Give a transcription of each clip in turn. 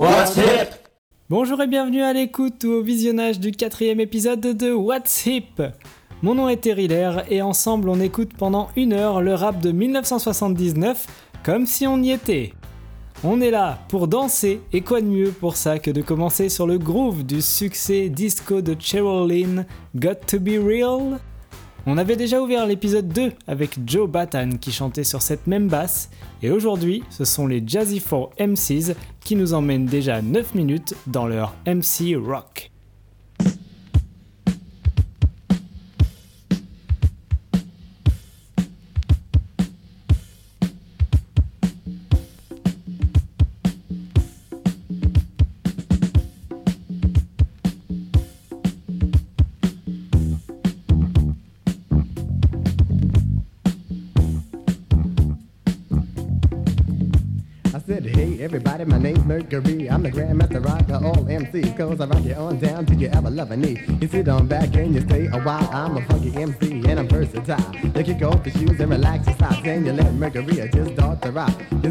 What's Hip? Bonjour et bienvenue à l'écoute ou au visionnage du quatrième épisode de What's Hip? Mon nom est Terry Lair et ensemble on écoute pendant une heure le rap de 1979 comme si on y était. On est là pour danser et quoi de mieux pour ça que de commencer sur le groove du succès disco de Cheryl Lynn, Got to Be Real? On avait déjà ouvert l'épisode 2 avec Joe Batan qui chantait sur cette même basse, et aujourd'hui ce sont les Jazzy 4 MCs qui nous emmènent déjà 9 minutes dans leur MC Rock. You sit on back and you stay a while. I'm a funky MC and I'm versatile. You kick off your shoes and relax your socks. And you let Mercury just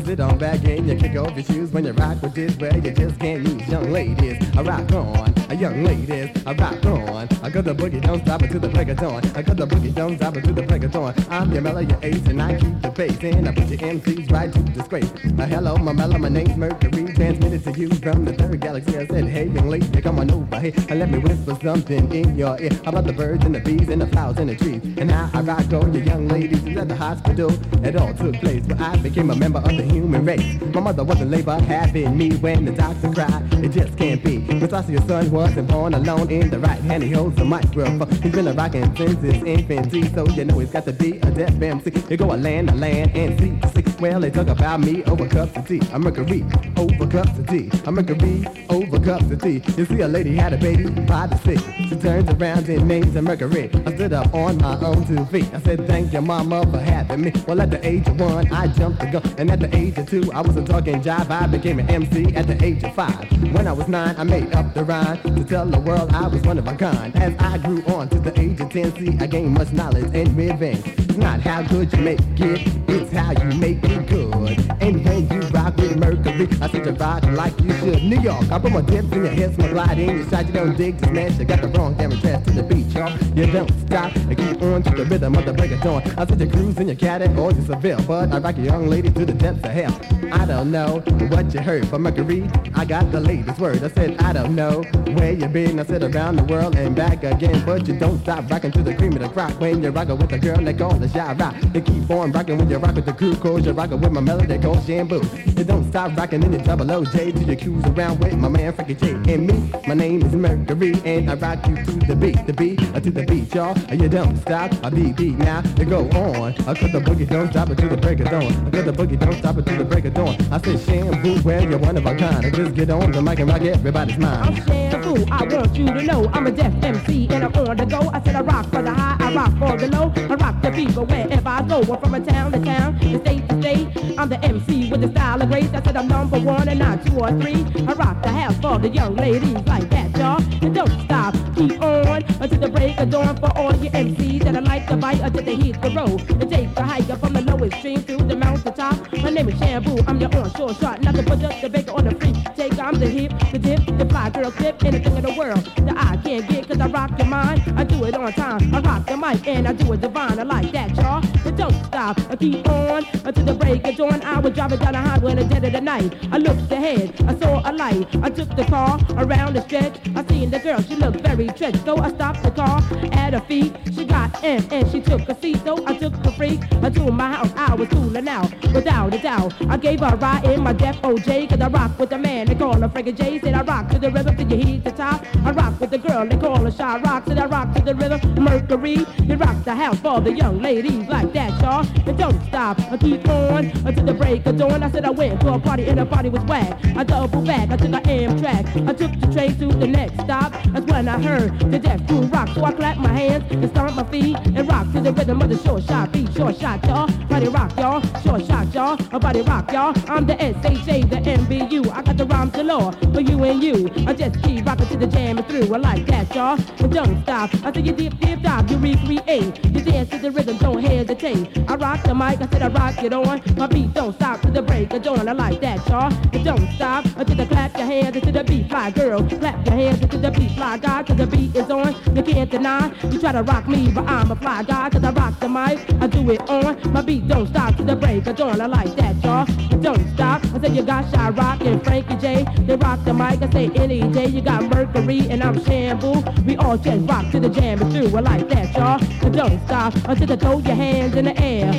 sit on back and you kick off your shoes when you rock with this way. You just can't use young ladies. I rock on, a young ladies. I rock on. I got the boogie, don't stop to the break of dawn. I got the boogie, don't stop to the break of dawn. I'm your mellow, your ace, and I keep the pace. And I put your MCs right to disgrace. Uh, hello, my mellow, my name's Mercury, transmitted to you from the third galaxy. I said, hey, young lady, come on over here and let me whisper something in your ear about the birds and the bees and the flowers and the trees. And how I rock on the young ladies at the hospital. It all took place where I became a member of the human race. My mother wasn't labor having me when the doctor cried. It just can't be. Because I see your son wasn't born alone in the right hand. He holds the microphone. He's been a rockin' since his infancy, so you know he's got to be a deaf MC. You go a land, a land, and see. Well, they talk about me over cups of tea. I'm Mercury over cups of tea. I'm Mercury over cups of tea. You see, a lady had a baby by the six. She turns around and names her Mercury. I stood up on my own two feet. I said, thank your mama for having me. Well, at the age of one, I jumped the gun. And at the age of two, I wasn't talking jive. I became an MC at the age of five. When I was nine, I made up the rhyme to tell the world I was one of a kind. As I grew on to the age of ten, see, I gained much knowledge and revenge. Not how good you make it, it's how you make it good. And you rock with Mercury, I said you rock like you should. New York, I put my dips in your hips, my glide in your side. You don't dig the smash, you got the wrong damn address to the beat, y'all. You don't stop and keep on to the rhythm of the break of dawn. I said you cruise in your caddy or your Seville, but I rock a young lady to the depths of hell. I don't know what you heard from Mercury. I got the latest word. I said I don't know where you been. I said around the world and back again, but you don't stop rocking to the cream of the crop when you're rocking with a girl that call the shy rock. You keep on rocking when you rock with the crew, cause you're rocking with my melody called Shampoo. You don't stop rocking in the double OJ till you cruise around with my man Frankie J and me. My name is Mercury and I rock you to the beat, the beat, uh, to the beat, y'all. Uh, You don't stop, I beat beat now. You go on, I cut the boogie, don't stop until the break of dawn. I cut the boogie, don't stop until the break of dawn. I said Shampoo, well you're one of a kind. I just get on the mic and rock everybody's mind. I want you to know I'm a deaf MC and I'm on the go. I said I rock for the high, I rock for the low. I rock the but wherever I go, I'm from a town to town, to state to state. I'm the MC with the style of grace. I said I'm number one and not two or three. I rock the house for the young ladies like that, y'all. And don't stop, keep on until the break of dawn for all your MCs that I like to bite until they hit the road. And take the hike up from the lowest stream to the mountain top. My name is Shampoo, I'm your onshore shot. Not to put up the baker on the free. Take, I'm the hip, the dip, the fly girl tip, anything in the world that I can't get cause I rock your mind. I do it on time. I rock the mic and I do it divine. I like that, y'all. But don't I uh, keep on uh, until the break of dawn. I was driving down the highway in the dead of the night. I looked ahead, I saw a light. I took the car around the stretch. I seen the girl, she looked very trenched. So I stopped the car at her feet. She got in and she took a seat. So I took the freak uh, to my house. I was cooling out, without a doubt. I gave her a ride in my deaf OJ, cause I rock with the man. They call her Frankie J. Said I rock to the rhythm till you hit the top. I rock with the girl, they call her Shy Rock. Said I rock to the rhythm, Mercury. You rock the house for the young ladies like that, y'all and don't stop. I keep on until the break of dawn. I said I went to a party and the party was whack. I double back, I took an Amtrak. I took the train to the next stop. That's when I heard the death crew rock. So I clapped my hands and stomped my feet and rocked to the rhythm of the short shot beat. Short shot, y'all. Body rock, y'all. Short shot, y'all. A body rock, y'all. I'm the S-H-A, the M-B-U. I got the rhymes galore for you and you. I just keep rocking to the jam and through. I like that, y'all. And don't stop. I said you dip, dip, dive. You recreate. You dance to the rhythm. Don't hesitate. I rock rock the mic I said I rock it on. My beat don't stop to the break of dawn. on like that, y'all. It don't stop until the clap your hands into the beat, fly girl. Clap your hands into the beat, fly guy, cause the beat is on. You can't deny. You try to rock me, but I'm a fly guy, cause I rock the mic. I do it on. My beat don't stop to the break of dawn. on like that, y'all. It don't stop. I you got Shy Rock and Frankie J. They rock the mic. I say any day you got Mercury and I'm Shamble. We all just rock to the jam and through. I like that, y'all. It don't stop until I throw your hands in the air.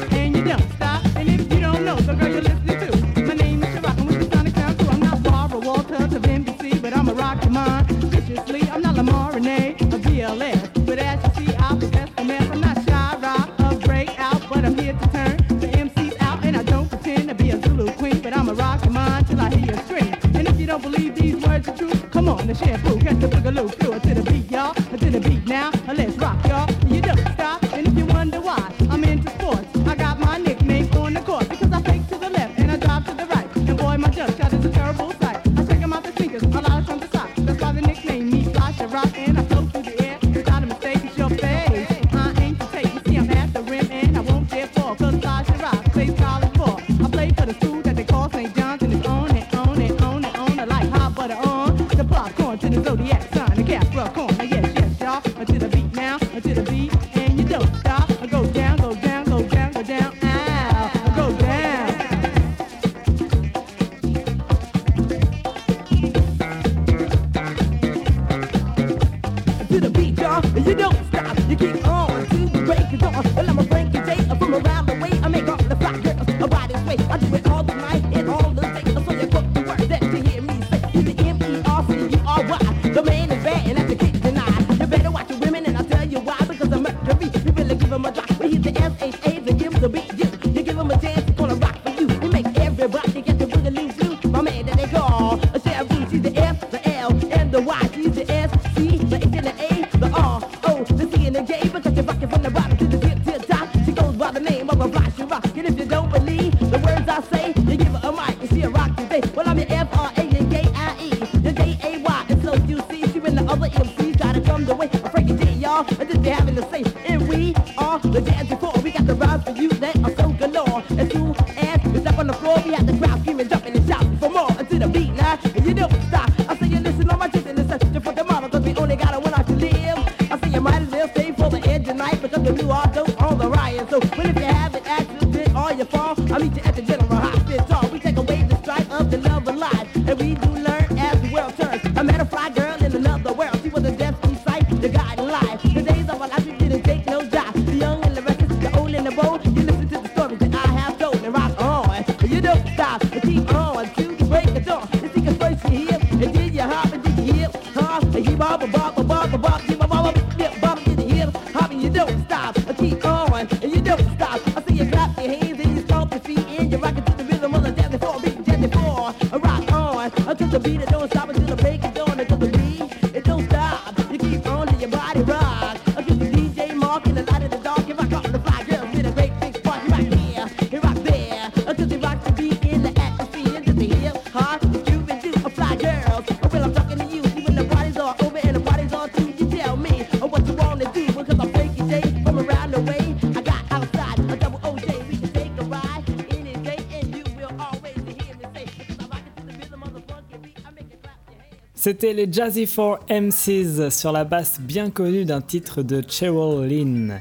C'était les Jazzy 4 MCs sur la basse bien connue d'un titre de Cheryl Lynn.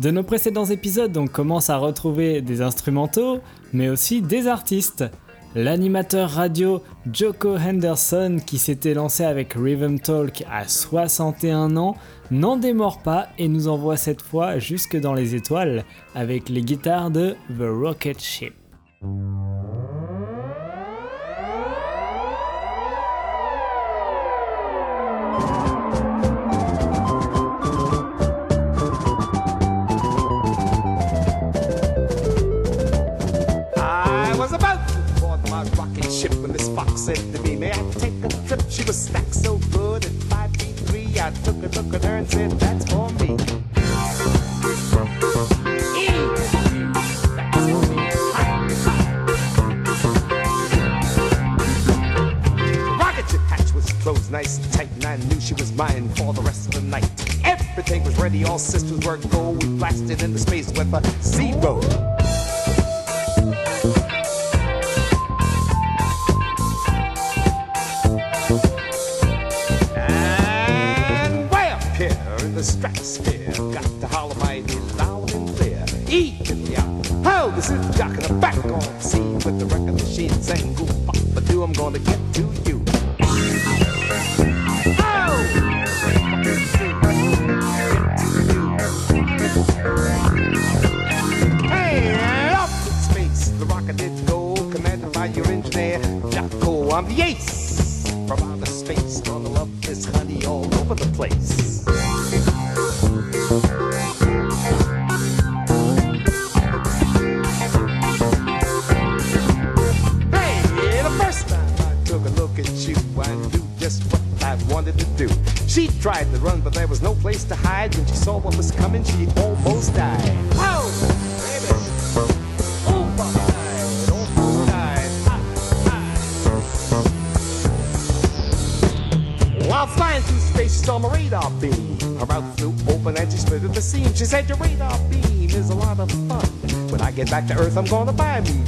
De nos précédents épisodes, on commence à retrouver des instrumentaux, mais aussi des artistes. L'animateur radio Joko Henderson, qui s'était lancé avec Rhythm Talk à 61 ans, n'en démord pas et nous envoie cette fois jusque dans les étoiles avec les guitares de The Rocket Ship. took a look and sit it. back to earth, I'm gonna buy me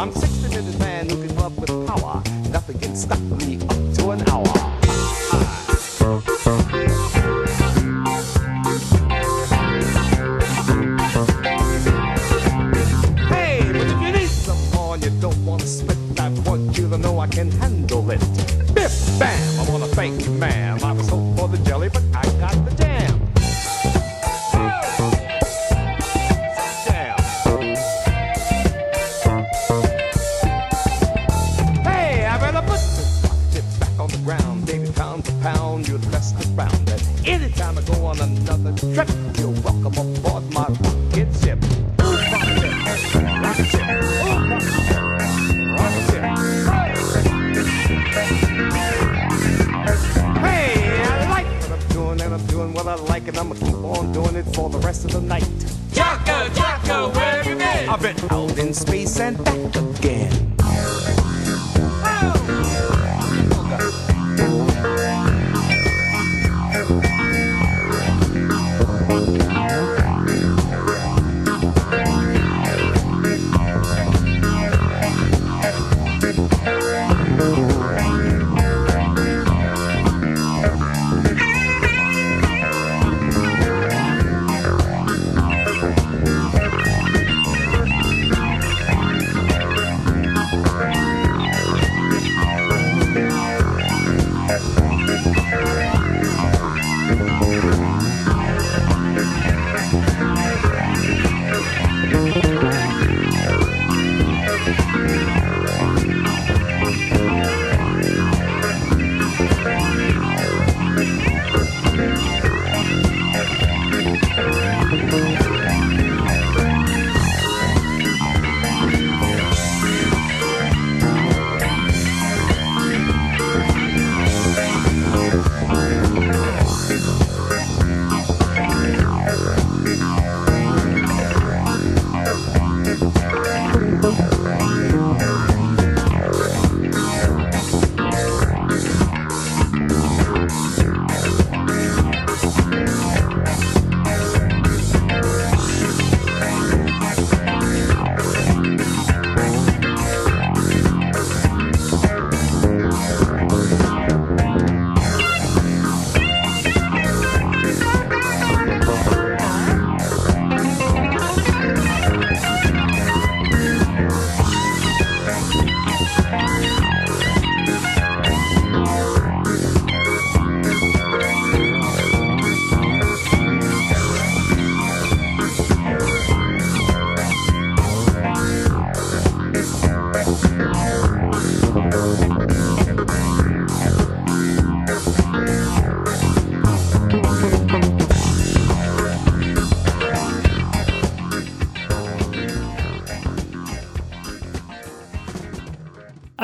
I'm six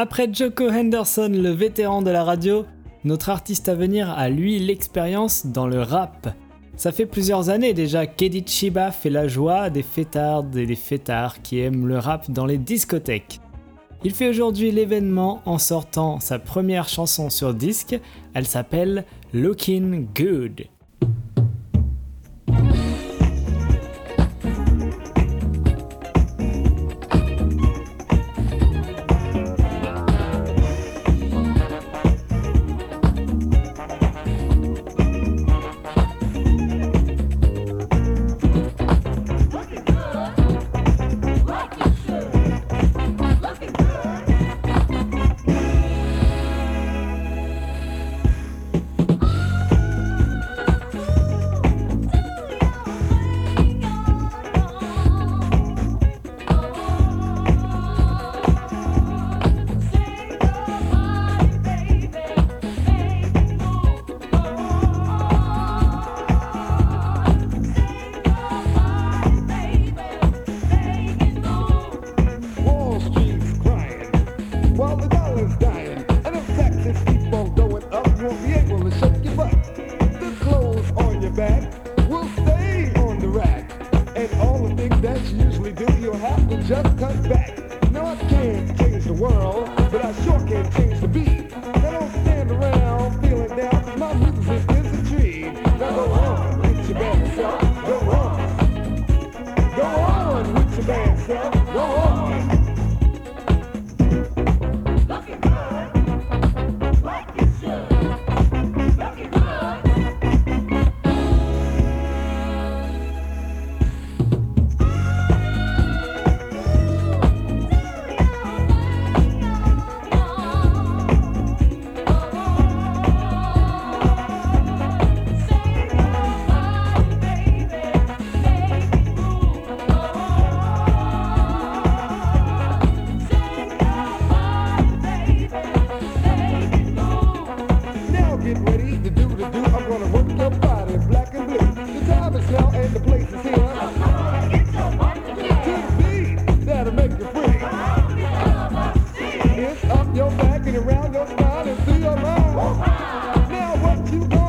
Après Joko Henderson, le vétéran de la radio, notre artiste à venir a lui l'expérience dans le rap. Ça fait plusieurs années déjà qu'Edith Chiba fait la joie des fêtards et des fêtards qui aiment le rap dans les discothèques. Il fait aujourd'hui l'événement en sortant sa première chanson sur disque, elle s'appelle Looking Good. you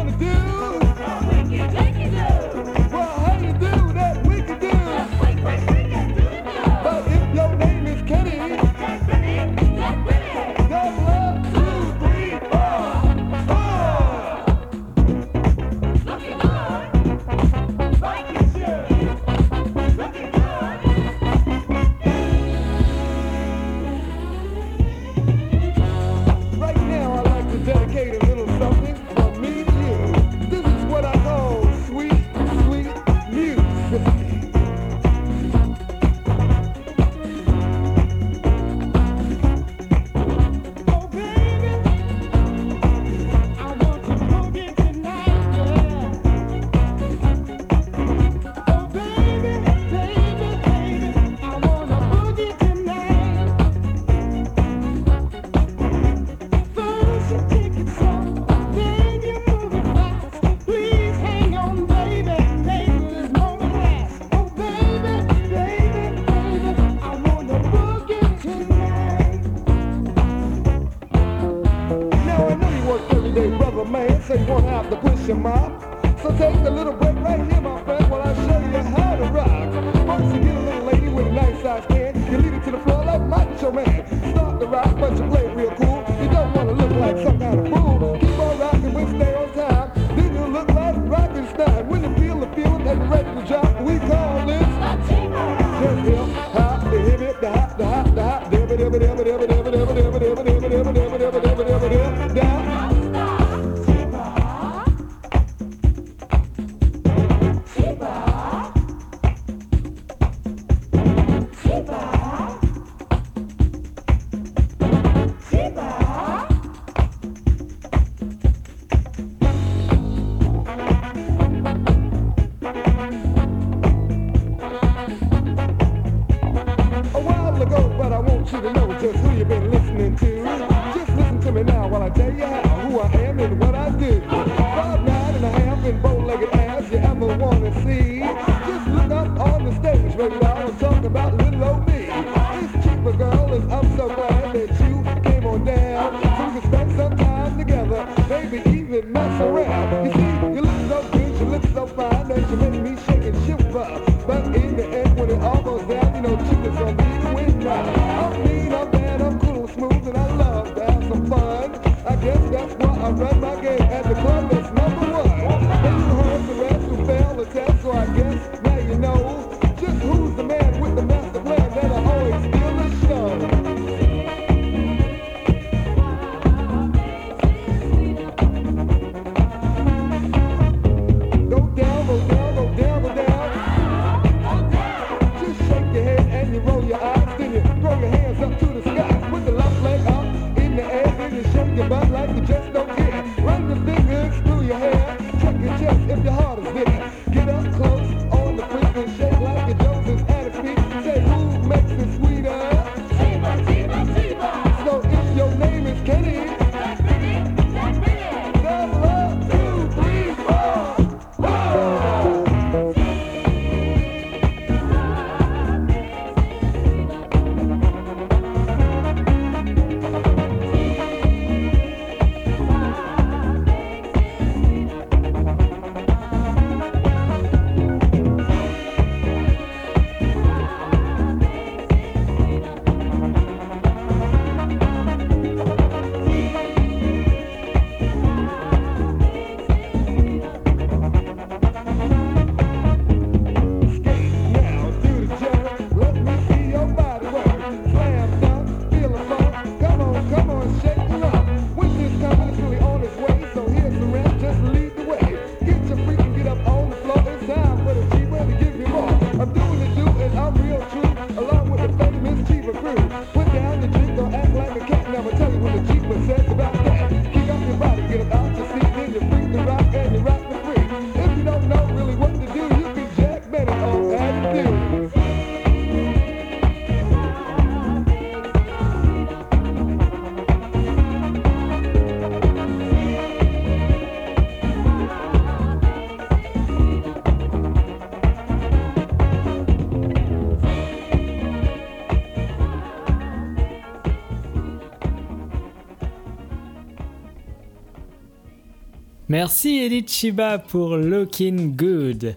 Merci Edith Chiba pour Looking Good.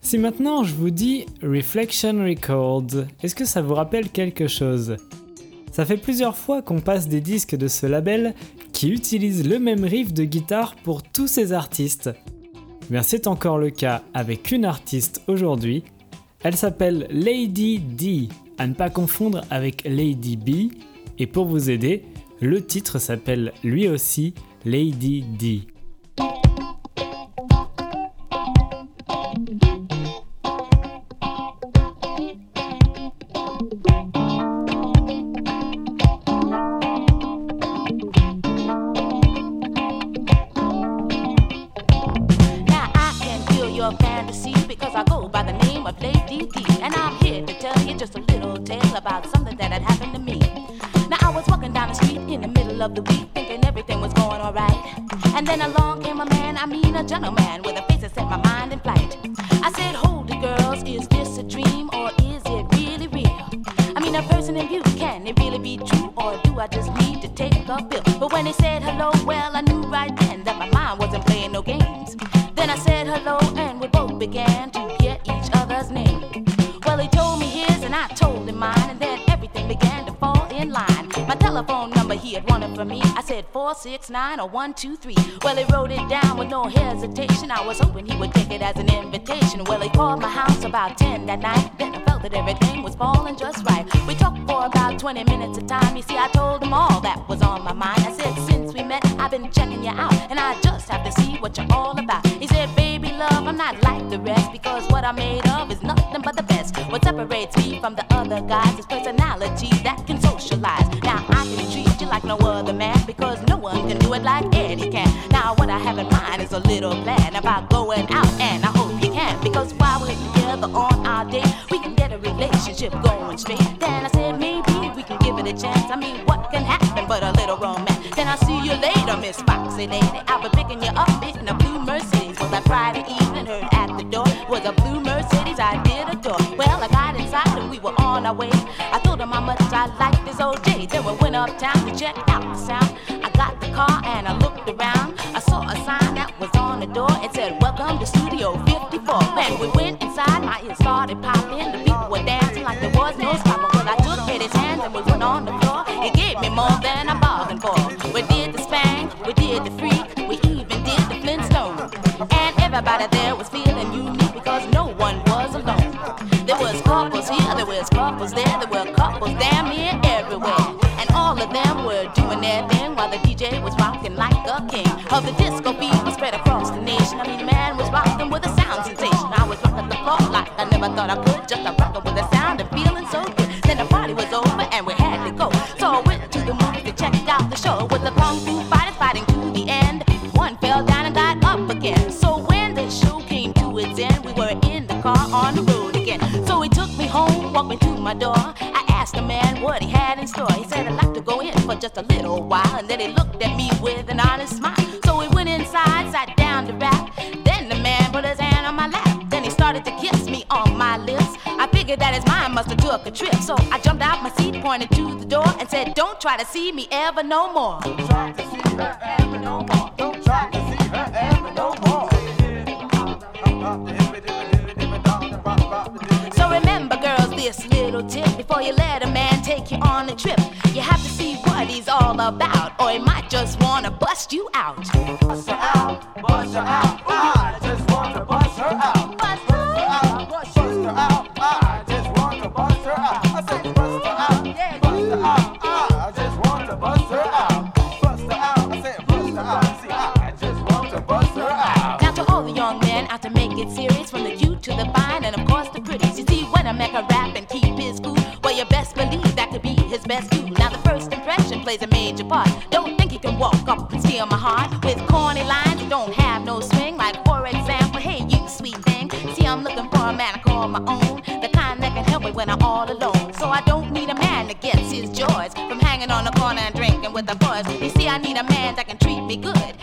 Si maintenant je vous dis Reflection Records, est-ce que ça vous rappelle quelque chose? Ça fait plusieurs fois qu'on passe des disques de ce label qui utilisent le même riff de guitare pour tous ces artistes. Mais c'est encore le cas avec une artiste aujourd'hui. Elle s'appelle Lady D, à ne pas confondre avec Lady B. Et pour vous aider, le titre s'appelle lui aussi Lady D. the street in the middle of the week thinking everything was going alright. And then along came a man, I mean a gentleman, with a face that set my mind in flight. I said, Hold it, girls, is this a dream or is it really real? I mean, a person in view, can it really be true or do I just need to take a pill? But when he said hello, had wanted from me. I said 469 or 123. Well, he wrote it down with no hesitation. I was hoping he would take it as an invitation. Well, he called my house about 10 that night. Then I felt that everything was falling just right. We talked for about 20 minutes of time. You see, I told him all that was on my mind. I said, since we met, I've been checking you out, and I just have to see what you're all about. He said, baby love, I'm not like the rest because what I'm made of is nothing but the best. What separates me from the other guys is personality that can socialize. Now I can treat you like no other man because no one can do it like Eddie can. Now what I have in mind is a little plan about going out, and I hope you can because while we're together on our date, we can get a relationship going straight. Then I said maybe we can give it a chance. I mean, what can happen but a little romance? Then I'll see you later, Miss Foxy Lady. I'll be picking you up in a blue Mercedes. Was that Friday evening? Heard at the door was a blue Mercedes I did adore. Well, I got inside and we were on our way. I told him how much I liked this old day. Then we went uptown to check out the sound. Car and I looked around. I saw a sign that was on the door. It said, Welcome to Studio 54. When we went inside, my ears started popping. The people were dancing like there was no stopping. Well, I took Eddie's hand and we went on the floor. He gave me more than I bargained for. We did the spank, we did the freak, we even did the Flintstone. And everybody there was feeling unique because no one was alone. There was couples here, there was couples there, there were couples damn near everywhere. And all of them were doing their the DJ was rocking like a king. Of the disco beat was spread across the nation. I mean, man was rocking with a sound sensation. I was rocking the floor like I never thought I could. Just a rocking with a sound and feeling so good. Then the party was over and we had to go. So I went to the movie to check out the show with the kung fu fighters fighting to the end. One fell down and got up again. So when the show came to its end, we were in the car on the road again. So he took me home, walked me to my door. Just a little while, and then he looked at me with an honest smile. So we went inside, sat down to rap. Then the man put his hand on my lap. Then he started to kiss me on my lips. I figured that his mind must have took a trip. So I jumped out my seat, pointed to the door, and said, Don't try to see me ever no more. Don't Try to see her ever no more. Don't try to see her ever no more. So remember, girls, this little tip before you let a man take you on a trip. You have to he's all about, or he might just wanna bust you out. Bust her out, bust her out. I just want to bust her out. Bust her out, bust her out. I just want to bust her out. I said bust her out, bust her out. I just want to bust her out. Bust her out. I said bust her out. See, I just want to bust her out. Now to all the young men out to make it serious, from the cute to the fine, and of course the pretties. You see, when I make a rap and keep his cool, well you best do. Now the first impression plays a major part. Don't think you can walk up and steal my heart with corny lines that don't have no swing. Like for example, hey you sweet thing. See I'm looking for a man I call my own, the kind that can help me when I'm all alone. So I don't need a man that gets his joys from hanging on the corner and drinking with the boys. You see, I need a man that can treat me good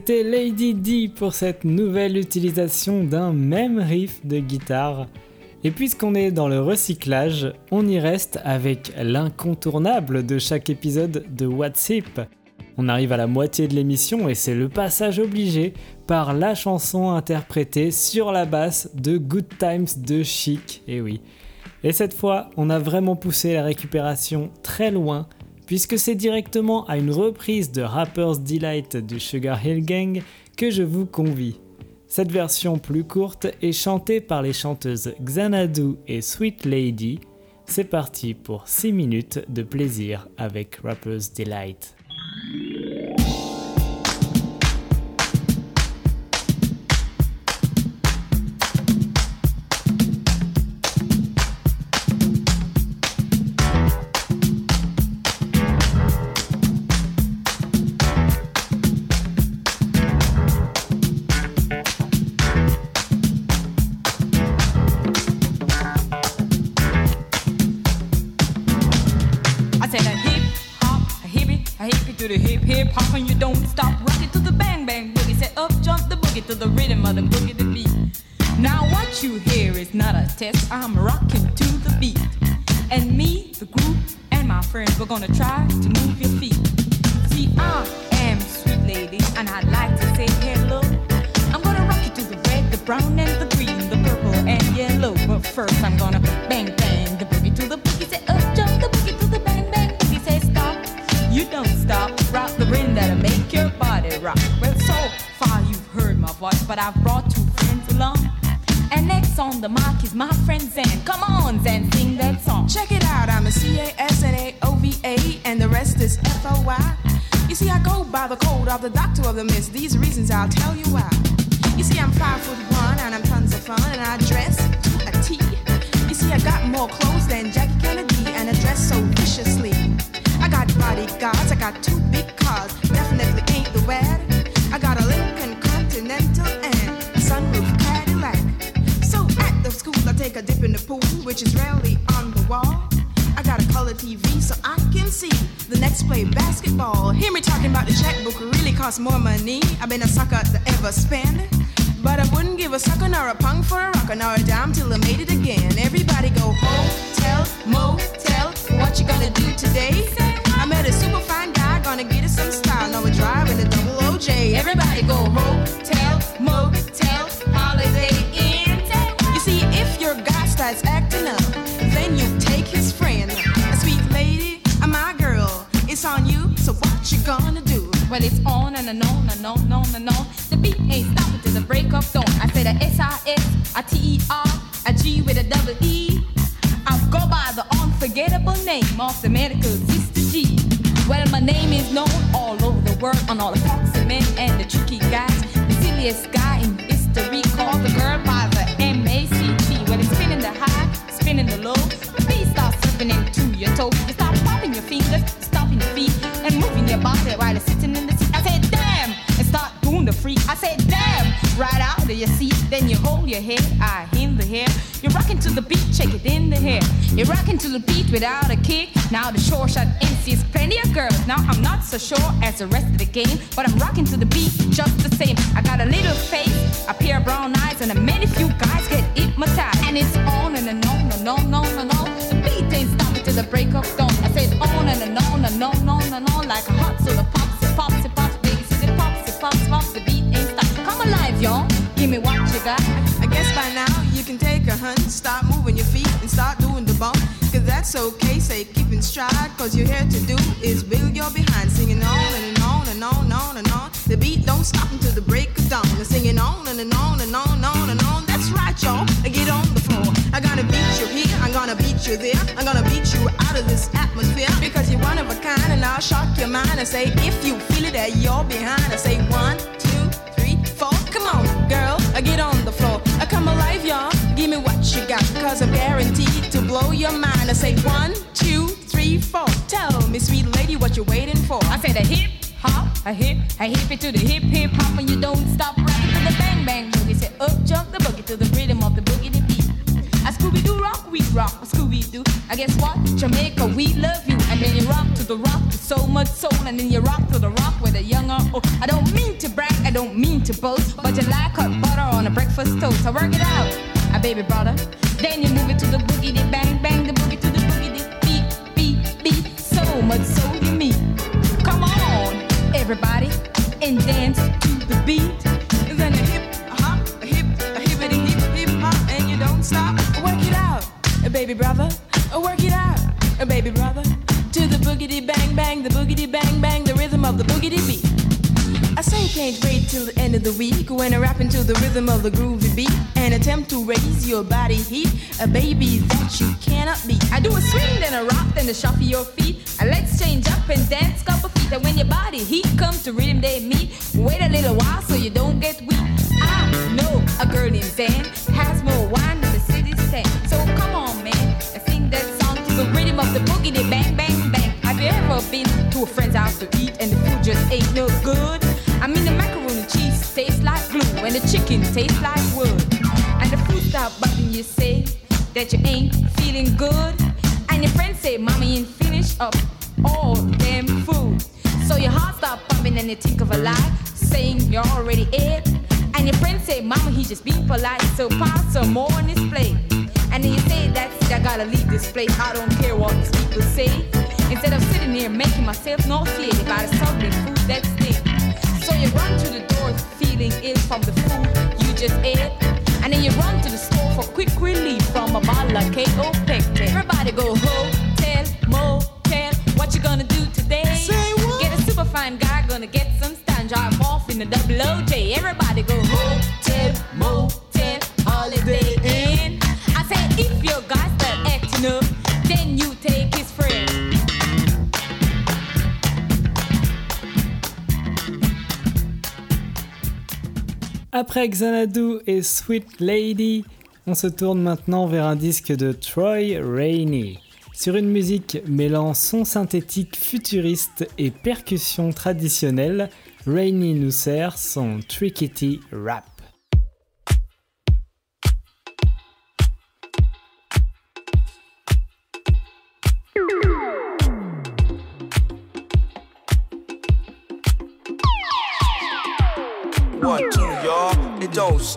C'était Lady D pour cette nouvelle utilisation d'un même riff de guitare. Et puisqu'on est dans le recyclage, on y reste avec l'incontournable de chaque épisode de What's Hip. On arrive à la moitié de l'émission et c'est le passage obligé par la chanson interprétée sur la basse de Good Times de Chic. Et oui. Et cette fois, on a vraiment poussé la récupération très loin puisque c'est directement à une reprise de Rapper's Delight du Sugar Hill Gang que je vous convie. Cette version plus courte est chantée par les chanteuses Xanadu et Sweet Lady. C'est parti pour 6 minutes de plaisir avec Rapper's Delight. The hip hip hop, and you don't stop. Rock it to the bang bang boogie. Say up jump the boogie to the rhythm of the boogie the beat. Now what you hear is not a test. I'm rocking to the beat, and me, the group, and my friends, we're gonna try to move your feet. See, I but I've brought two friends along. And next on the mic is my friend Zan. Come on, Zan, sing that song. Check it out, I'm a C-A-S-N-A-O-V-A, and the rest is F-O-Y. You see, I go by the code of the doctor of the mist. These reasons I'll tell you why. You see, I'm five foot one, and I'm tons of fun, and I dress to a T. You see, I got more clothes than Jackie Kennedy, and I dress so viciously. I got bodyguards, I got two big cars, which is rarely on the wall. I got a color TV so I can see the next play basketball. Hear me talking about the checkbook really costs more money. I've been a sucker to ever spend. But I wouldn't give a sucker nor a punk for a rocker nor a dime till I made it again. Everybody go hotel, motel. What you gonna do today? I met a super fine guy, gonna get us some style. Now we're driving a double OJ. Everybody go hotel, motel, what you gonna do? Well, it's on and on and on and on and on. The beat ain't stopping till the break of dawn. I say the a S-I-S, a T-E-R, a G with a double E. I go by the unforgettable name of the medical sister G. Well, my name is known all over the world on all the foxy men and the tricky guys. The silliest guy in history called the girl by the M-A-C-T. Well, it's spinning the high, spinning the low. The beat starts slipping into your toe. Your head, I in the hair. You're rocking to the beat, shake it in the hair. You're rocking to the beat without a kick. Now the short shot MC's plenty of girls. Now I'm not so sure as the rest of the game, but I'm rocking to the beat just the same. I got a little face, a pair of brown eyes, and a many few guys get hypnotized. And it's on and, on and on and on and on. The beat ain't stopping till the break of dawn. I said on and, and on and on and on and on like a hot soda pops, hunt, start moving your feet and start doing the bump. Cause that's okay, say keep in stride. Cause you're here to do is build your behind, singing on and, and on and on and on and on. The beat don't stop until the break of dawn. They're singing on and, and on and on and on and on. That's right, y'all. Get on the floor. I'm gonna beat you here, I'm gonna beat you there. I'm gonna beat you out of this atmosphere. Because you're one of a kind and I'll shock your mind and say, if you feel it that you're behind, I say one, two, three, four. Come on, girl, I get on the floor. I come alive, y'all. Give me what you got, cause I'm guaranteed to blow your mind. I say one, two, three, four. Tell me, sweet lady, what you're waiting for. I say the hip hop, a hip, a hip it to the hip hip hop, and you don't stop right to the bang bang boogie. Say up jump the boogie to the rhythm of the boogie beat. A Scooby Doo rock, we rock, a Scooby Doo. I guess what? Jamaica, we love you. And then you rock to the rock with so much soul, and then you rock to the rock with a young or old. I don't mean to brag, I don't mean to boast, but you like hot butter on a breakfast toast. So work it out, a baby brother. Then you move it to the boogie, the bang bang, the boogie to the boogie, the beat, beat, beat. So much soul you meet. Come on, everybody, and dance to the beat. And then a hip hop, a hip, a hippity hip hip hop, and you don't stop. Work it out, uh, baby brother. Work it out, uh, baby brother. To the boogity bang bang, the boogity bang bang, the rhythm of the boogity beat. I can't wait till the end of the week when I rap into the rhythm of the groovy beat and attempt to raise your body heat, a baby that you cannot beat. I do a swing, then a rock, then a shuffle your feet. And let's change up and dance couple feet. And when your body heat comes to rhythm they meet, wait a little while so you don't get weak. I know a girl named Zan has more wine than the city stand. So come on, man, and sing that song to the rhythm of the boogie, the bang, bang, bang. Have you ever been to a friend's house to eat and the food just ain't no good? I mean the macaroni cheese tastes like glue and the chicken tastes like wood. And the food stop bugging you say that you ain't feeling good. And your friends say, Mommy ain't finished up all them food. So your heart start pumping and you think of a lie, saying you're already ate. And your friends say, Mama, he just being polite, so pass some more on his plate. And then you say, that's it, I gotta leave this place. I don't care what these people say. Instead of sitting here making myself nauseated by the soggy food that's there. So you run to the door feeling ill from the food you just ate. And then you run to the store for quick relief from a bottle of KO Pectin. Everybody go hotel, motel. What you gonna do today? Say what? Get a super fine guy, gonna get some stand, drive off in the double OJ. Everybody go hotel, motel, holiday inn. I say if your guy start acting up, then you Après Xanadu et Sweet Lady, on se tourne maintenant vers un disque de Troy Rainey. Sur une musique mêlant son synthétique futuriste et percussions traditionnelles, Rainey nous sert son Trickety Rap.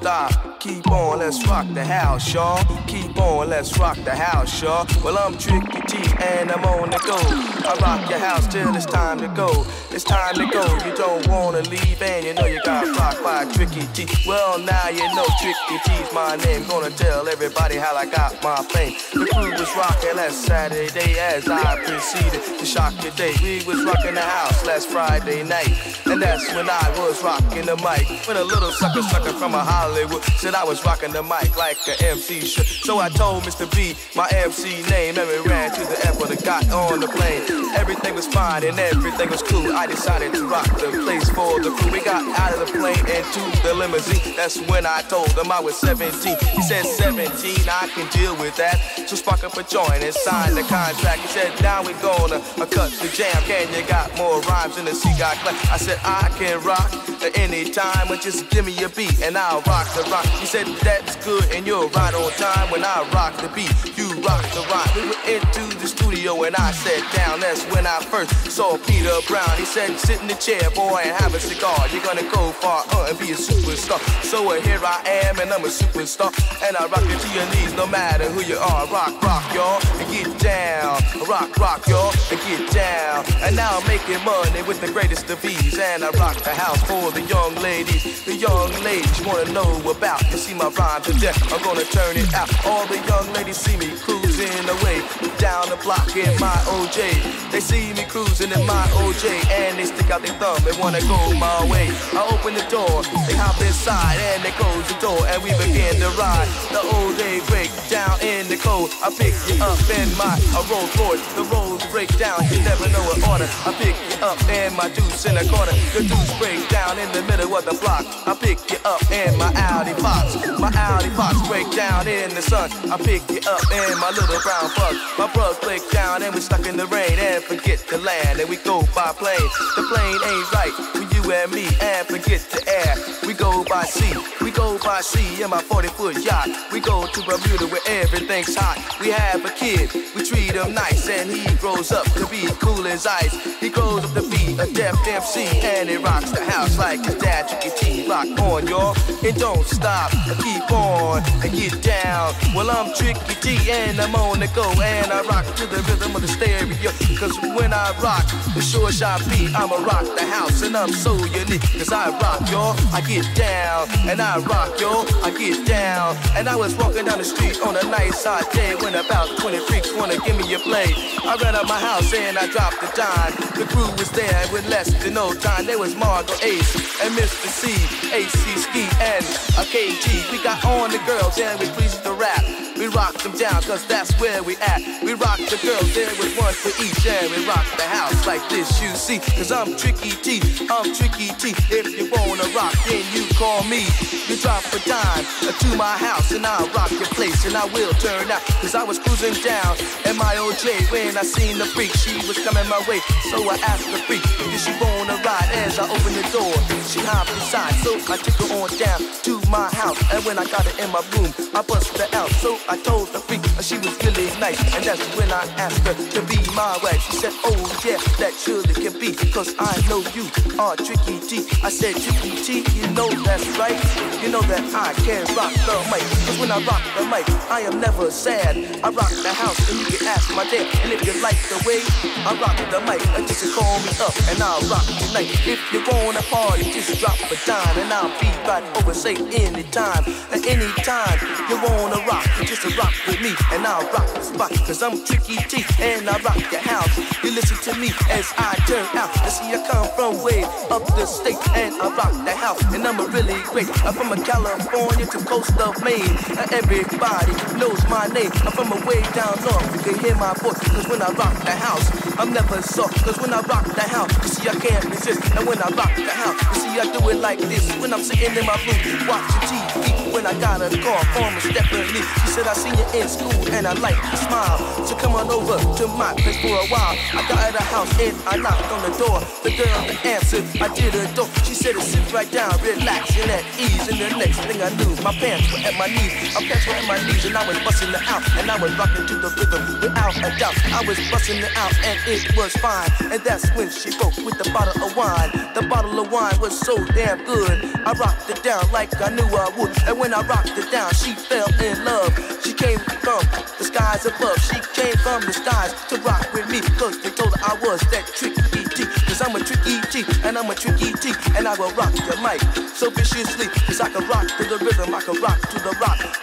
Y'all. Keep on, let's rock the house, y'all. Keep on, let's rock the house, y'all. Well, I'm Tricky T and I'm on the go. I rock your house till it's time to go. It's time to go. You don't wanna leave, and you know you got rocked by Tricky T. Well, now you know Tricky T's my name. Gonna tell everybody how I got my fame. The crew was rocking last Saturday as I proceeded to shock your day. We was rocking the house last Friday night, and that's when I was rocking the mic. When a little sucker sucker from a Hollywood said I was rocking the mic like a MC should. So I told Mr. B my MC name, and we ran to the airport and got on the plane. Everything was fine and everything was cool. I decided to rock the place for the crew. We got out of the plane and to the limousine. That's when I told him I was 17. He said 17, I can deal with that. So spark up a joint and sign the contract. He said now we gonna uh, cut the jam. Can you got more rhymes than the clap? I said I can rock at any time, but just give me a beat and I'll rock the rock. He said that's good and you're right on time. When I rock the beat, you rock the rhyme. We went into the studio and I sat down. That's when I first saw Peter Brown. He said, sit in the chair, boy, and have a cigar. You're gonna go far uh, and be a superstar. So uh, here I am and I'm a superstar. And I rock it to your knees no matter who you are. Rock, rock, y'all, and get down. Rock, rock, y'all, and get down. And now I'm making money with the greatest of ease. And I rock the house for the young ladies. The young ladies you wanna know about. You see my rhymes are death, I'm gonna turn it out. All the young ladies see me cruising away down the block in my OJ. They see me cruising in my OJ and they stick out their thumb and wanna go my way. I open the door, they hop inside and they close the door and we begin to ride. The old break down in the cold. I pick you up in my a Rolls Royce. The roads break down, you never know what order. I pick you up in my deuce in the corner. The deuce break down in the middle of the block. I pick you up in my Audi Fox. My Audi Fox break down in the sun. I pick you up in my little brown bug. My bug break down and we stuck in the rain and forget the land and we go by plane. The plane ain't right for you and me and forget the air. We go by sea. We go by sea in my 40 foot yacht. We go to Bermuda where everything's hot. We have a kid. We treat him nice and he grows up to be cool as ice. He grows up to be a deaf MC and he rocks the house like his dad took your T. Rock on, y'all. And don't stop. Keep on and get down. Well, I'm Tricky T and I'm on the go and I rock to the rhythm of the stereo. Cause when I rock the sure shot beat, I'ma rock the house and I'm so unique. Cause I rock, y'all. I get down and I rock, y'all. I get down. And I was walking down the street on a nice hot day when about 20 freaks wanna give me a play. I ran out my house and I dropped the dime. The crew was there with less than no time. There was Margot Ace and Mr. C, AC Ski and a KG. We got on the girls and we pleased the rap. We rock them down cause that's where we at. We rock the girls, there was one for each and we rock the house like this you see. Cause I'm Tricky T, I'm Tricky T. If you wanna rock, then you call me. You drop a dime to my house and I'll rock your place and I will turn out. Cause I was cruising down in my OJ when I seen the freak. She was coming my way, so I asked the freak, did she wanna ride? As I opened the door, she hopped inside, so I took her on down to my house. And when I got her in my room, I busted her out. So I told the freak uh, she was really nice, and that's when I asked her to be my wife. She said, Oh yeah, that surely can be, cause I know you are Tricky T. I said, Tricky T, you know that's right. You know that I can rock the mic, cause when I rock the mic, I am never sad. I rock the house, and you can ask my dad. And if you like the way I rock the mic, I just call me up, and I'll rock tonight. If you wanna party, just drop a dime, and I'll be right over, say anytime, at any time you wanna rock, just rock with me, and I'll rock the spot, cause I'm Tricky T, and I rock the house. You listen to me as I turn out. You see, I come from way up the state, and I rock the house, and I'm a really great. I'm from a California to coast of Maine, everybody knows my name. I'm from a way down north, you can hear my voice, cause when I rock the house, I'm never soft, cause when I rock the house, you see, I can't resist, and when I rock the house, you see, I do it like this, when I'm sitting in my room, watching TV, when I got a call from Stephanie, she said, I seen you in school, and I like your smile, so come on over to my place for a while. I got at the house, and I knocked on the door, the girl answered, I did her door, she said, sit right down, relax, and at ease, and the next thing I knew, my pants were at my knees, my pants were at my knees, and I was busting it out, and I was rocking to the rhythm, without a doubt, I was busting it out, and it was fine, and that's when she broke with the bottle of wine, the bottle of wine was so damn good, I rocked it down like I knew I would, and when I rocked it down, she fell in love, she came from the skies above, she came from the skies to rock with me, cause they told her I was that tricky T, cause I'm a tricky T, and I'm a tricky T, and I will rock the mic so viciously, cause I can rock to the rhythm, I can rock.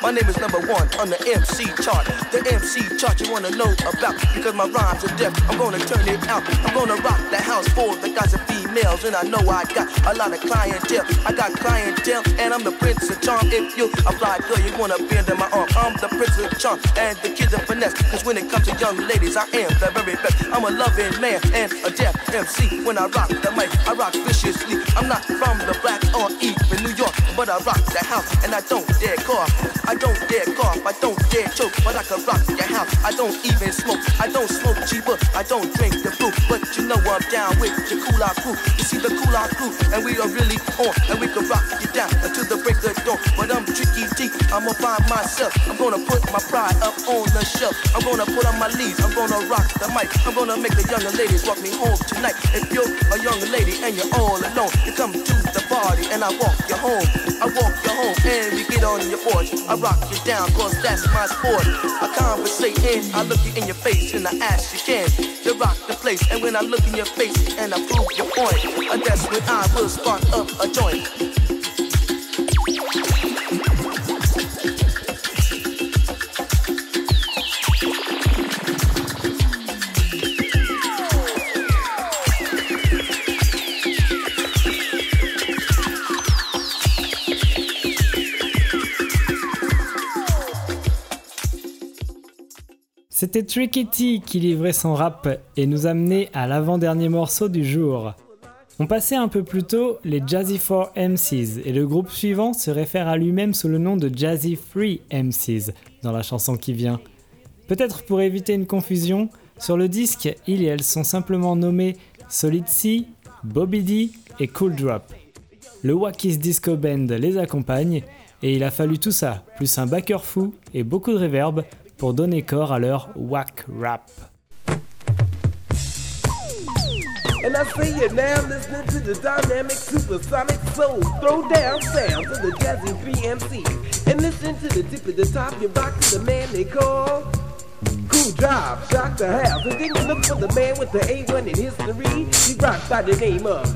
My name is number one on the MC chart. The MC chart you wanna know about, because my rhymes are deaf. I'm gonna turn it out. I'm gonna rock the house for the guys and females, and I know I got a lot of clientele. I got clientele, and I'm the prince of charm. If you a fly girl, you wanna be under my arm. I'm the prince of charm, and the kid of finesse. Cause when it comes to young ladies, I am the very best. I'm a loving man and a deaf MC. when I rock the mic, I rock viciously. I'm not from the black or even New York, but I rock the house and I don't dare cough. I don't dare cough, I don't dare choke, but I can rock your house. I don't even smoke, I don't smoke cheaper, I don't drink the brew, but you know I'm down with the cool out crew. You see the cool out crew, and we are really on, and we can rock you down until the break of dawn. But I'm tricky deep, I'ma find myself. I'm gonna put my pride up on the shelf. I'm gonna put on my leaves, I'm gonna rock the mic. I'm gonna make the younger ladies walk me home tonight. If you're a young lady and you're all alone, you come to the party and I walk you home. I walk you home and we get on your porch. I rock you down, cause that's my sport. I conversate and I look you in your face and I ask you can you rock the place. And when I look in your face and I prove your point, and that's when I will spark up a joint. C'était Tricky T qui livrait son rap et nous amenait à l'avant-dernier morceau du jour. On passait un peu plus tôt les Jazzy 4 MCs et le groupe suivant se réfère à lui-même sous le nom de Jazzy 3 MCs dans la chanson qui vient. Peut-être pour éviter une confusion, sur le disque, ils et elles sont simplement nommés Solid C, Bobby D et Cool Drop. Le Wackis Disco Band les accompagne et il a fallu tout ça, plus un backer fou et beaucoup de reverb pour donner corps à leur whack rap. And I say it now, listening to the dynamic supersonic soul. Throw down sounds of the jazzy BMC. And listen to the tip of the top, you rock to the man they call. Cool job, shock the house. And then you look for the man with the A1 in history. He rocks by the name of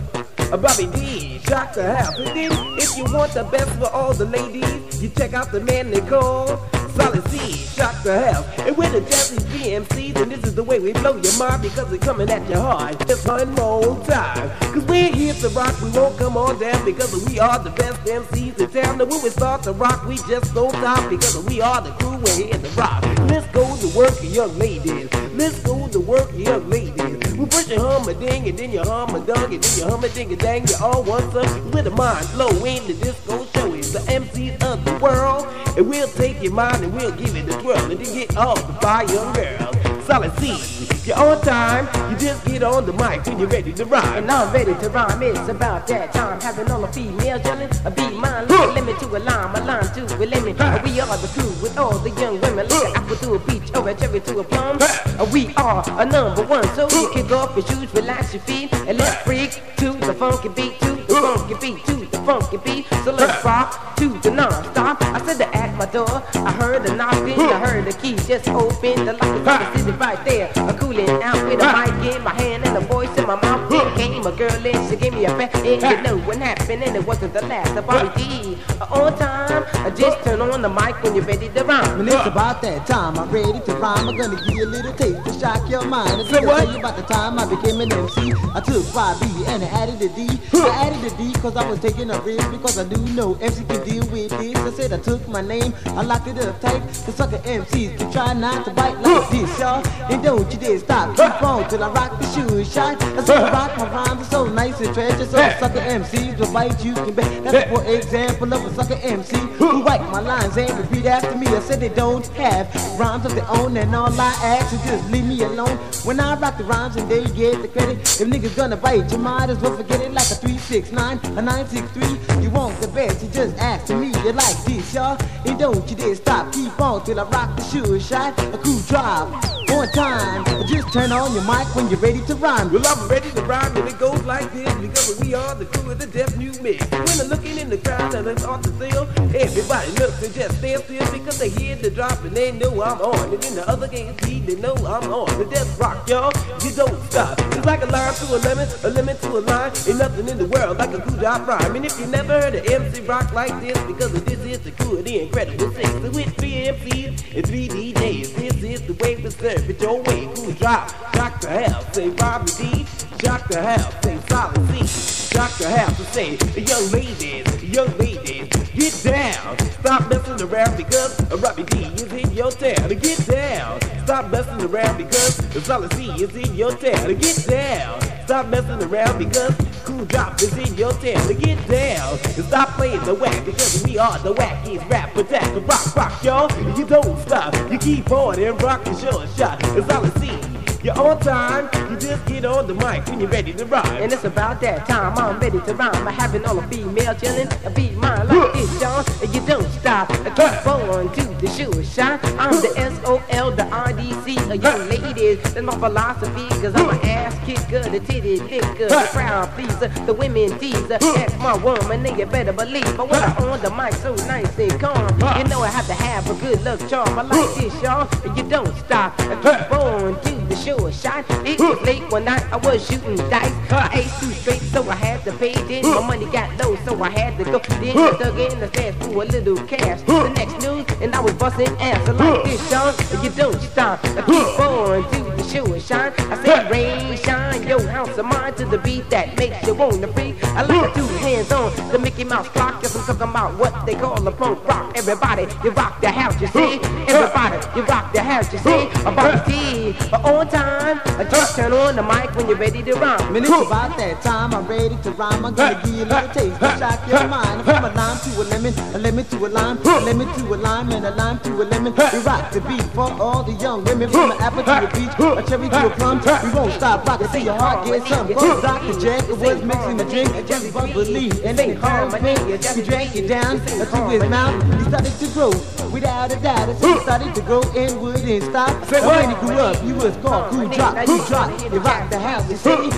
uh, Bobby D. Shock the house. And then if you want the best for all the ladies, you check out the man they call. Solid C, shock the hell. And we're the Jazzy BMCs, and this is the way we blow your mind because we're coming at you hard. Just one more time. Cause we're here to rock, we won't come on down because we are the best MCs in town. And when we start to rock, we just don't stop because we are the crew, we're here to rock. Let's go to work, young ladies. Let's go to work, young ladies. We first you hum a ding, and then you hum a dung, and then you hum a ding a dang. You all want some with a mind flow in the disco show. It's the MCs of the world. And we'll take your mind and we'll give it a twirl. And then get off the fire, young girl. Solid C, you're on time. You just get on the mic when you're ready to rhyme. And I'm ready to rhyme. It's about that time. Having all the females yelling. A beat mine like a lemon to a line, a line to a lemon. Uh, We are the crew with all the young women. Like an apple to a peach or a cherry to a plum. Uh, We are a number one. So you kick off your shoes, relax your feet, and let's freak to the funky beat, to the funky beat, to the funky beat. So let's rock to the non-stop. I said to at my door. I heard a knocking. I heard the key just open. The lock is sitting right there. I'm cooling out with a mic in my hand and a voice in my mouth. Then came a girl and she gave me a back. And you know what happened and it wasn't the last. The Bobby D. Uh, on time. I just turn on the mic when you're ready to rhyme. When it's about that time, I'm ready to rhyme. I'm gonna give you a little taste to shock your mind. Think I'll tell you about the time I became an MC. I took 5B and I added a D. I added a D cause I was taking a risk because I do know MC can deal with this. I said I took my name, I locked it up tight. The sucker MCs can try not to bite like this, y'all. And don't you dare stop, keep on till I rock the shoe shot. I said I rock my rhymes are so nice and treasure. So sucker MCs will bite you can bet. That's for example of a sucker MC who write my lines and repeat after me. I said they don't have rhymes of their own and all I ask is just leave me alone. When I rock the rhymes and they get the credit, if niggas gonna bite, you might as well forget it like a 369, a 963. You want the best, you just ask me. You like this, y'all? And don't you dare stop, keep on till I rock the shoe shot. A cool drive, on time. Just turn on your mic when you're ready to rhyme. Well, I'm ready to rhyme, and it goes like this because we are the crew of the Deaf New Mix. When I'm looking in the crowd and it's off the field, everybody looks and just stand still because they hear the drop and they know I'm on. And in the other games, they know I'm on. The Death Rock, y'all, you don't stop. It's like a lime to a lemon, a lemon to a lime. Ain't nothing in the world like a cool drop rhyme. And if you never heard an MC rock like this, because this is the crew of the incredible six. So with three MCs and three DJs, this is the way to we serve it your way. Cool drop, shock the hell, say Bobby D. Shock the house, say solid C. Shock the house and say, young ladies, young ladies, get down. Stop messing around because Robbie D is in your town. Get down. Stop messing around because the all I see is in your town. To get down. Stop messing around because cool drop is in your town. To get down. Stop playing the whack because we are the wackiest rap attack. Rock, rock, y'all. You don't stop. You keep on and rock the short shot. It's all I see. You're on time, you just get on the mic when you're ready to rhyme. And it's about that time I'm ready to rhyme. I having all the female chillin', I beat mine like this, y'all. And you don't stop, I keep on to the sure shot. I'm the S-O-L, the R-D-C, a young ladies. That's my philosophy, cause I'm an ass kicker, the titty thicker, the crowd pleaser, the women teaser. That's my woman, and you better believe. But when I'm on the mic so nice and calm, you know I have to have a good luck charm. I like this, y'all, and you don't stop. I keep on to the sure shot. It was late one night, I was shooting dice. I ate too straight, so I had to pay. Then my money got low, so I had to go. Then I dug in the stash for a little cash. The next news, and I was busting ass. I like this, Sean, you don't stop. I keep on to the show shine. I say rain, shine, yo, house of mine to the beat that makes you wanna freak. I like a two hands on the Mickey Mouse clock. Yes, I'm talking about what they call a punk rock. Everybody, you rock the house, you see. Everybody, you rock the house, you see. About the tea, but on time. I just turn on the mic when you're ready to rhyme. Man, it's about that time. I'm ready to rhyme. I'm gonna give you a little taste to shock your mind. From a lime to a lemon, a lemon to a lime, a lemon to a lime, and a lime to a lemon. We rock the beat for all the young women. From an apple to a peach, a cherry to a plum. We won't stop rocking till your heart gets some. Dr. Jack, was mixing the drink, just bubbly, and then calm me. He drank it down to his mouth. He started to grow without a doubt. As he started to grow and wouldn't stop. And when he grew up, he was called Cool Drop. Cool Drop, you rock the house, you see.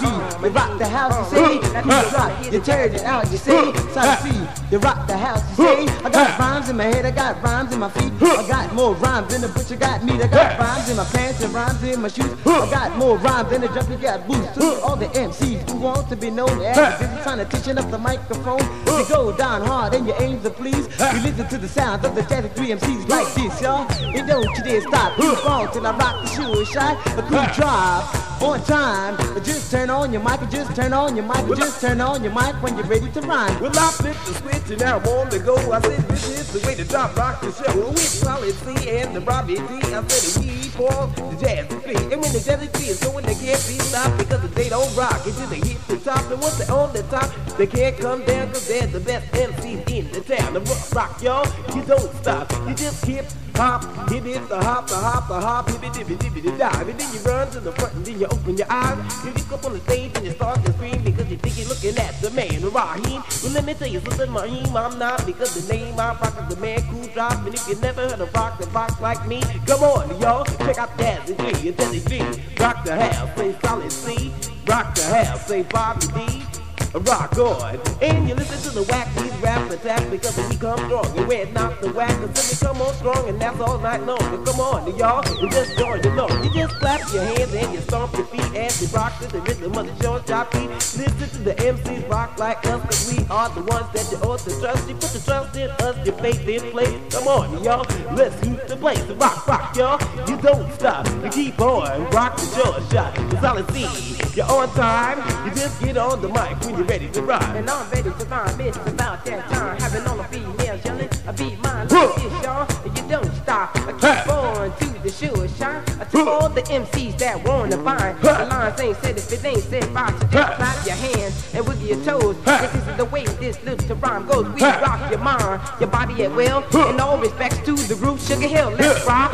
G, you rock the house, you see. Cool Drop, you turn it out, you see. Side C, you rock the house, you see. I got rhymes in my head, I got rhymes in my feet. I got more rhymes than the butcher got meat. I got rhymes in my pants and rhymes in my shoes. I got more rhymes than a junkie got boots. To all the MCs who want to be known as busy trying to teaching up the microphone. You go down hard and you aim to please. You listen to the sound of the jazzy three MCs like this, y'all. And don't you dare stop. Keep on till I rock the shoe and shine. A cool drive on time. Just turn on your mic, just turn on your mic, just turn on your mic when you're ready to rhyme. Well, I flipped the switch and now I'm on the go. I said this is the way to top rock the show. With Solid C and the Robbie D. I said we for the jazz beat. And when the jazzy beat is going, they can't be stopped because they don't rock until they hit the top. And once they're on the top, they can't come down because they're the best MCs in the town. The rock, rock, y'all, you don't stop. You just hip hop, hip it, the hop, the hop, the hop, hip it, dip it, the dive. And then you run to the front and then you open your eyes. You get up on the stage and you start to scream because you think you're looking at the man, Raheem. Well, let me tell you something, Raheem, I'm not because the name I rock is the man cool drop. And if you never heard a rock that rocks like me, come on, y'all, check out Jazzy G, Jazzy G. Rock the house, say solid C. Rock the house, say Bobby D. Rock on, and you listen to the wackies rap attack because we come strong You we're not the whack until we come on strong and that's all night long. But come on, y'all, you just join the know. You just clap your hands and you stomp your feet and you rock to the rhythm of the short beat. Listen to the MCs rock like us cause we are the ones that you ought to trust. You put the trust in us, your faith in place. Come on, y'all, let's shoot the place. Rock, rock, y'all, you don't stop. You keep on, rock the short shot. The solid C, you're on time. You just get on the mic when you're ready to rhyme. And I'm ready to rhyme, it's about that time. Having all the females yelling, I beat mine like this, y'all. And you don't stop, I keep on to the sure shine. I all the MCs that wanna find. The lines ain't said if it ain't said by, so just clap your hands and wiggle your toes. Cause this is the way this little to rhyme goes. We rock your mind, your body at will. In all respects to the group, Sugar Hill, let's rock.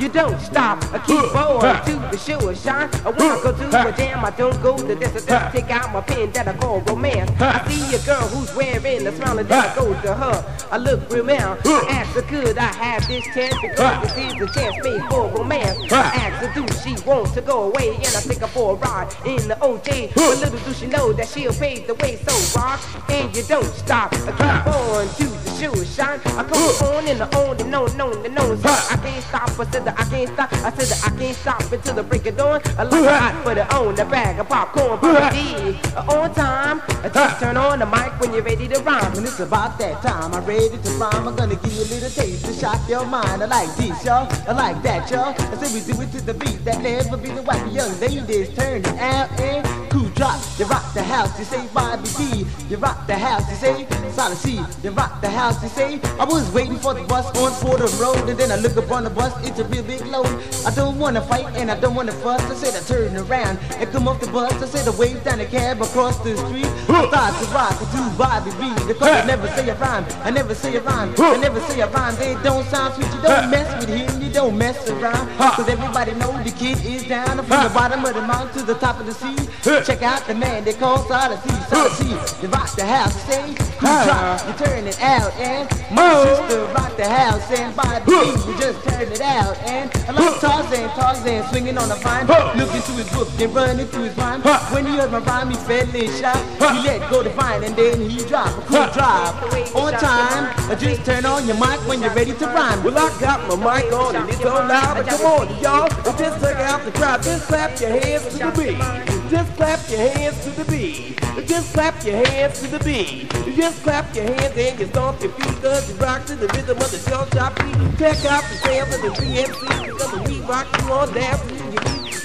You don't stop, I keep on to the sure shine. I wanna go to a jam, I don't go to this. I just take out my pen that I call romance. I see a girl who's wearing a smile and then I go to her. I look real now. I ask her, could I have this chance? Because this is the chance made for romance. I ask her, do she want to go away? And I take her for a ride in the OJ. But little do she know that she'll pave the way. So rock, and you don't stop. I keep on to the shoe shine. I come on and on and on and on and on. So I can't stop. I said that I can't stop. I said that I can't stop until the break of dawn. I a hot for the on the bag of popcorn. Papa D, uh, on time. I just turn on the mic when you're ready to rhyme. And it's about that time. I'm ready to rhyme. I'm gonna give you a little taste to shock your mind. I like this, y'all. I like that, y'all. I said we do it to the beat that never be the white young ladies turn it out and cool drop. You rock the house, you say, Bobby B. You rock the house, you say, Solid C. You rock the house, you say. I was waiting for the bus on Fordham Road, and then I look up on the bus, it's a real big load. I don't wanna fight and I don't wanna fuss. I said I turn around and come off the bus. I said I wave down the cab across the street. I thought to rock to Bobby B. Because I never say a rhyme, I never say a rhyme, I never say a rhyme. They don't sound sweet. You don't mess with him, you don't mess around. Cause everybody know the kid is down from the bottom of the mountain to the top of the sea. Check out the man they call Solid C. Solid C. You rock the house, say, you drop, you turn it out, and my sister rock the house, and by the B, you just turn it out, and I like Tarzan, Tarzan swinging on the vine, look into his book and run into his rhyme. When he heard my rhyme, he fell in shot. He let go the vine and then he dropped a cool drop on time. Just turn on your mic when you're ready to rhyme. Well, I got my mic on and it's on loud, but come on, y'all. Just check out the crowd. Just clap your hands to the beat. Just clap your hands to the beat. Just clap your hands to the beat. Just clap your hands and you stomp your feet. Cause you rock to the rhythm of the shell shop beat. Check out the sounds of the CMC because we rock you on down to.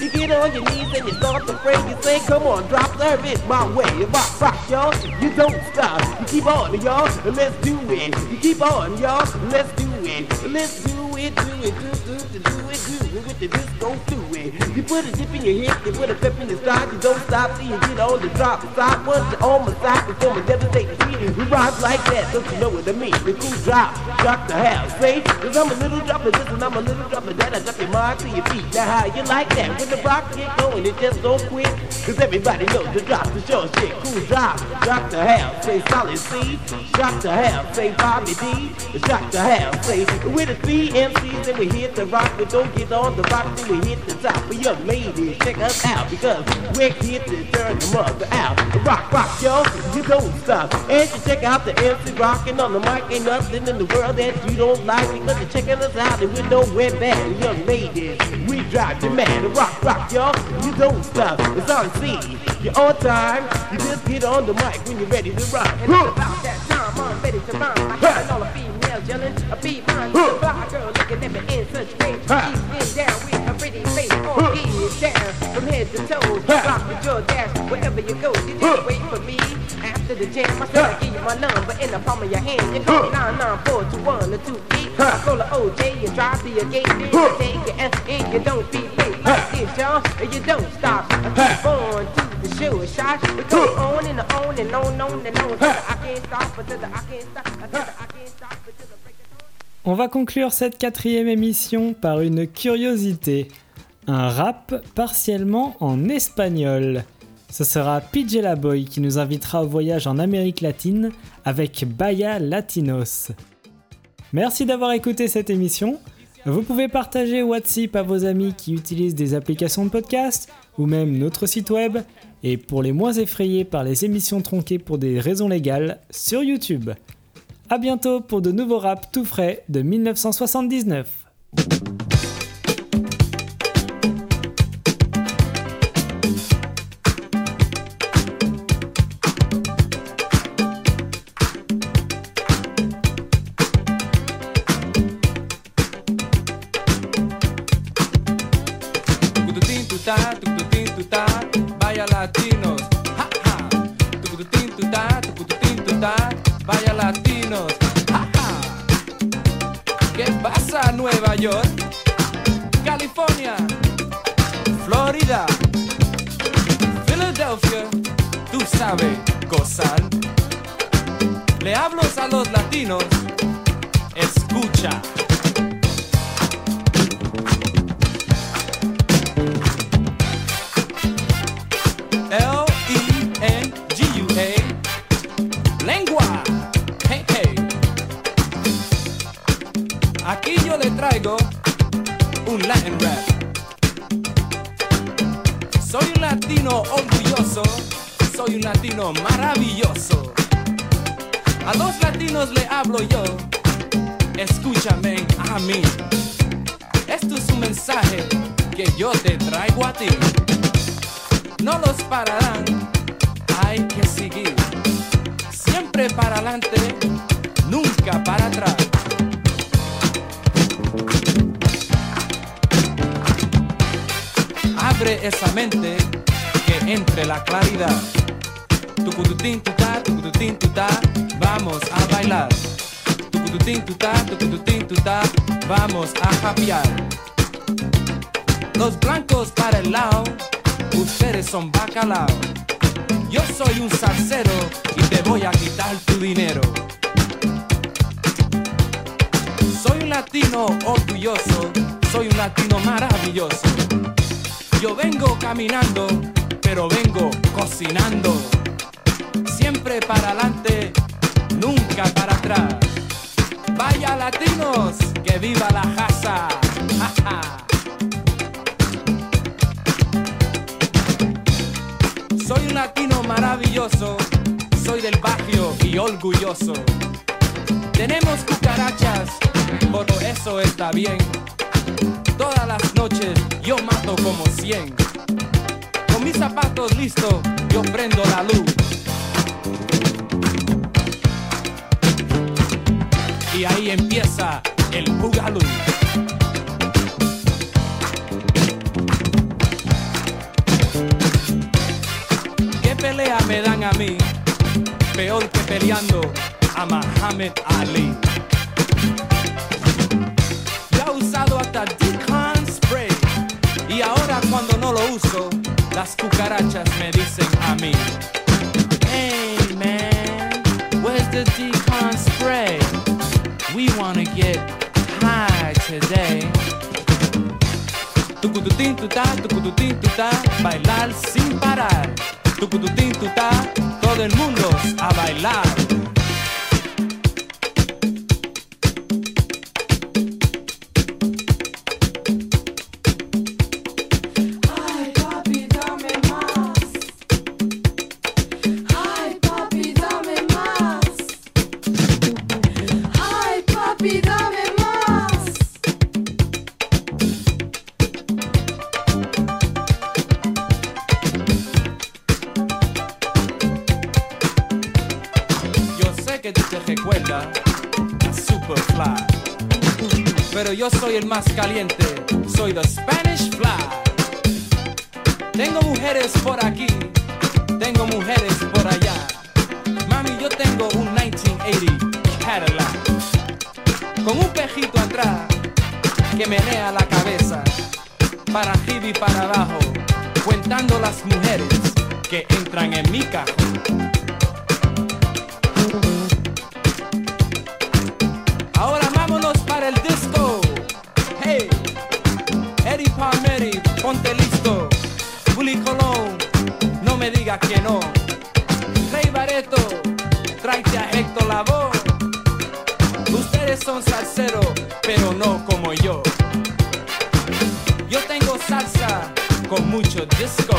You get on your knees and you start to pray. You say, come on, drop the beat my way. You rock, rock, y'all. You don't stop. You keep on, y'all. Let's do it. You keep on, y'all. Let's do it. Let's do it, do it, do, do, do, do it, do it with the disco fluid. You put a dip in your hip, you put a pep in your stride, you don't stop till you get on the drop side. Once you're on my side, before my devastating beat, we rise like that, don't you know what I mean? The cool drop, drop the house, say, cause I'm a little dropper this and I'm a little dropper that, I drop your mind to your feet. Now how you like that? When the rock get going, it just don't quit, cause everybody knows the drop the show shit. Cool drop, drop the house, say solid C, drop the house, say Bobby D, drop the house, say, with the three MCs and we hit the rock, we don't get on the rock till we hit the top. But ladies, check us out because we're here to turn the mother out. Rock, rock, yo, you don't stop. And you check out the MC rocking on the mic. Ain't nothing in the world that you don't like because you're checking us out and we know we're bad. Young ladies, we drive you mad. Rock, rock, yo, you don't stop. It's on C. You're on time. You just get on the mic when you're ready to rock. And it's about that time I'm ready to rhyme. I got all the females yelling, a beat mine. The fly girl looking at me in such faith. She's in down with a pretty face. On get down from head to toe. Rock with your dash wherever you go. You just wait for me after the jam. I said I give you my number in the palm of your hand. You call me 99421 or 28. I call the OJ and drive to your gate. Then you take your F and you don't be late. Like this, y'all, and you don't stop. I keep on to the show shot. We go on and on and on and on and on. Till the I can't stop until the I can't stop. Until the I can't stop until the break of dawn. On va conclure cette quatrième émission par une curiosité. Un rap partiellement en espagnol. Ce sera PJ Boy qui nous invitera au voyage en Amérique latine avec Baya Latinos. Merci d'avoir écouté cette émission. Vous pouvez partager WhatsApp à vos amis qui utilisent des applications de podcast ou même notre site web. Et pour les moins effrayés par les émissions tronquées pour des raisons légales, sur YouTube. A bientôt pour de nouveaux raps tout frais de 1979. Tutá, vaya latinos. Ja, ja. Tucututín, tutá, tucututín, tutá, vaya latinos. Ja, ja. ¿Qué pasa Nueva York? California, Florida, Philadelphia, tú sabes gozar. Le hablo a los latinos, escucha. Que viva la casa. Ja, ja. Soy un latino maravilloso, soy del barrio y orgulloso. Tenemos cucarachas, por eso está bien. Todas las noches yo mato como 100. Con mis zapatos listos, yo prendo la luz. Y ahí empieza el bugalú. ¿Qué pelea me dan a mí? Peor que peleando a Muhammad Ali. Ya usado hasta Decon Spray. Y ahora cuando no lo uso, las cucarachas me dicen a mí. Hey man, where's the? We wanna get high today. Tucututín tutá, tucututín tutá, bailar sin parar. Tucututín tutá, todo el mundo a bailar. Soy the Spanish Fly. Tengo mujeres por aquí, tengo mujeres por allá. Mami, yo tengo un 1980 Cadillac. Con un pejito atrás que menea la cabeza. Para arriba y para abajo, contando las mujeres que entran en mi cajón. Son salseros, pero no como yo. Yo tengo salsa con mucho disco.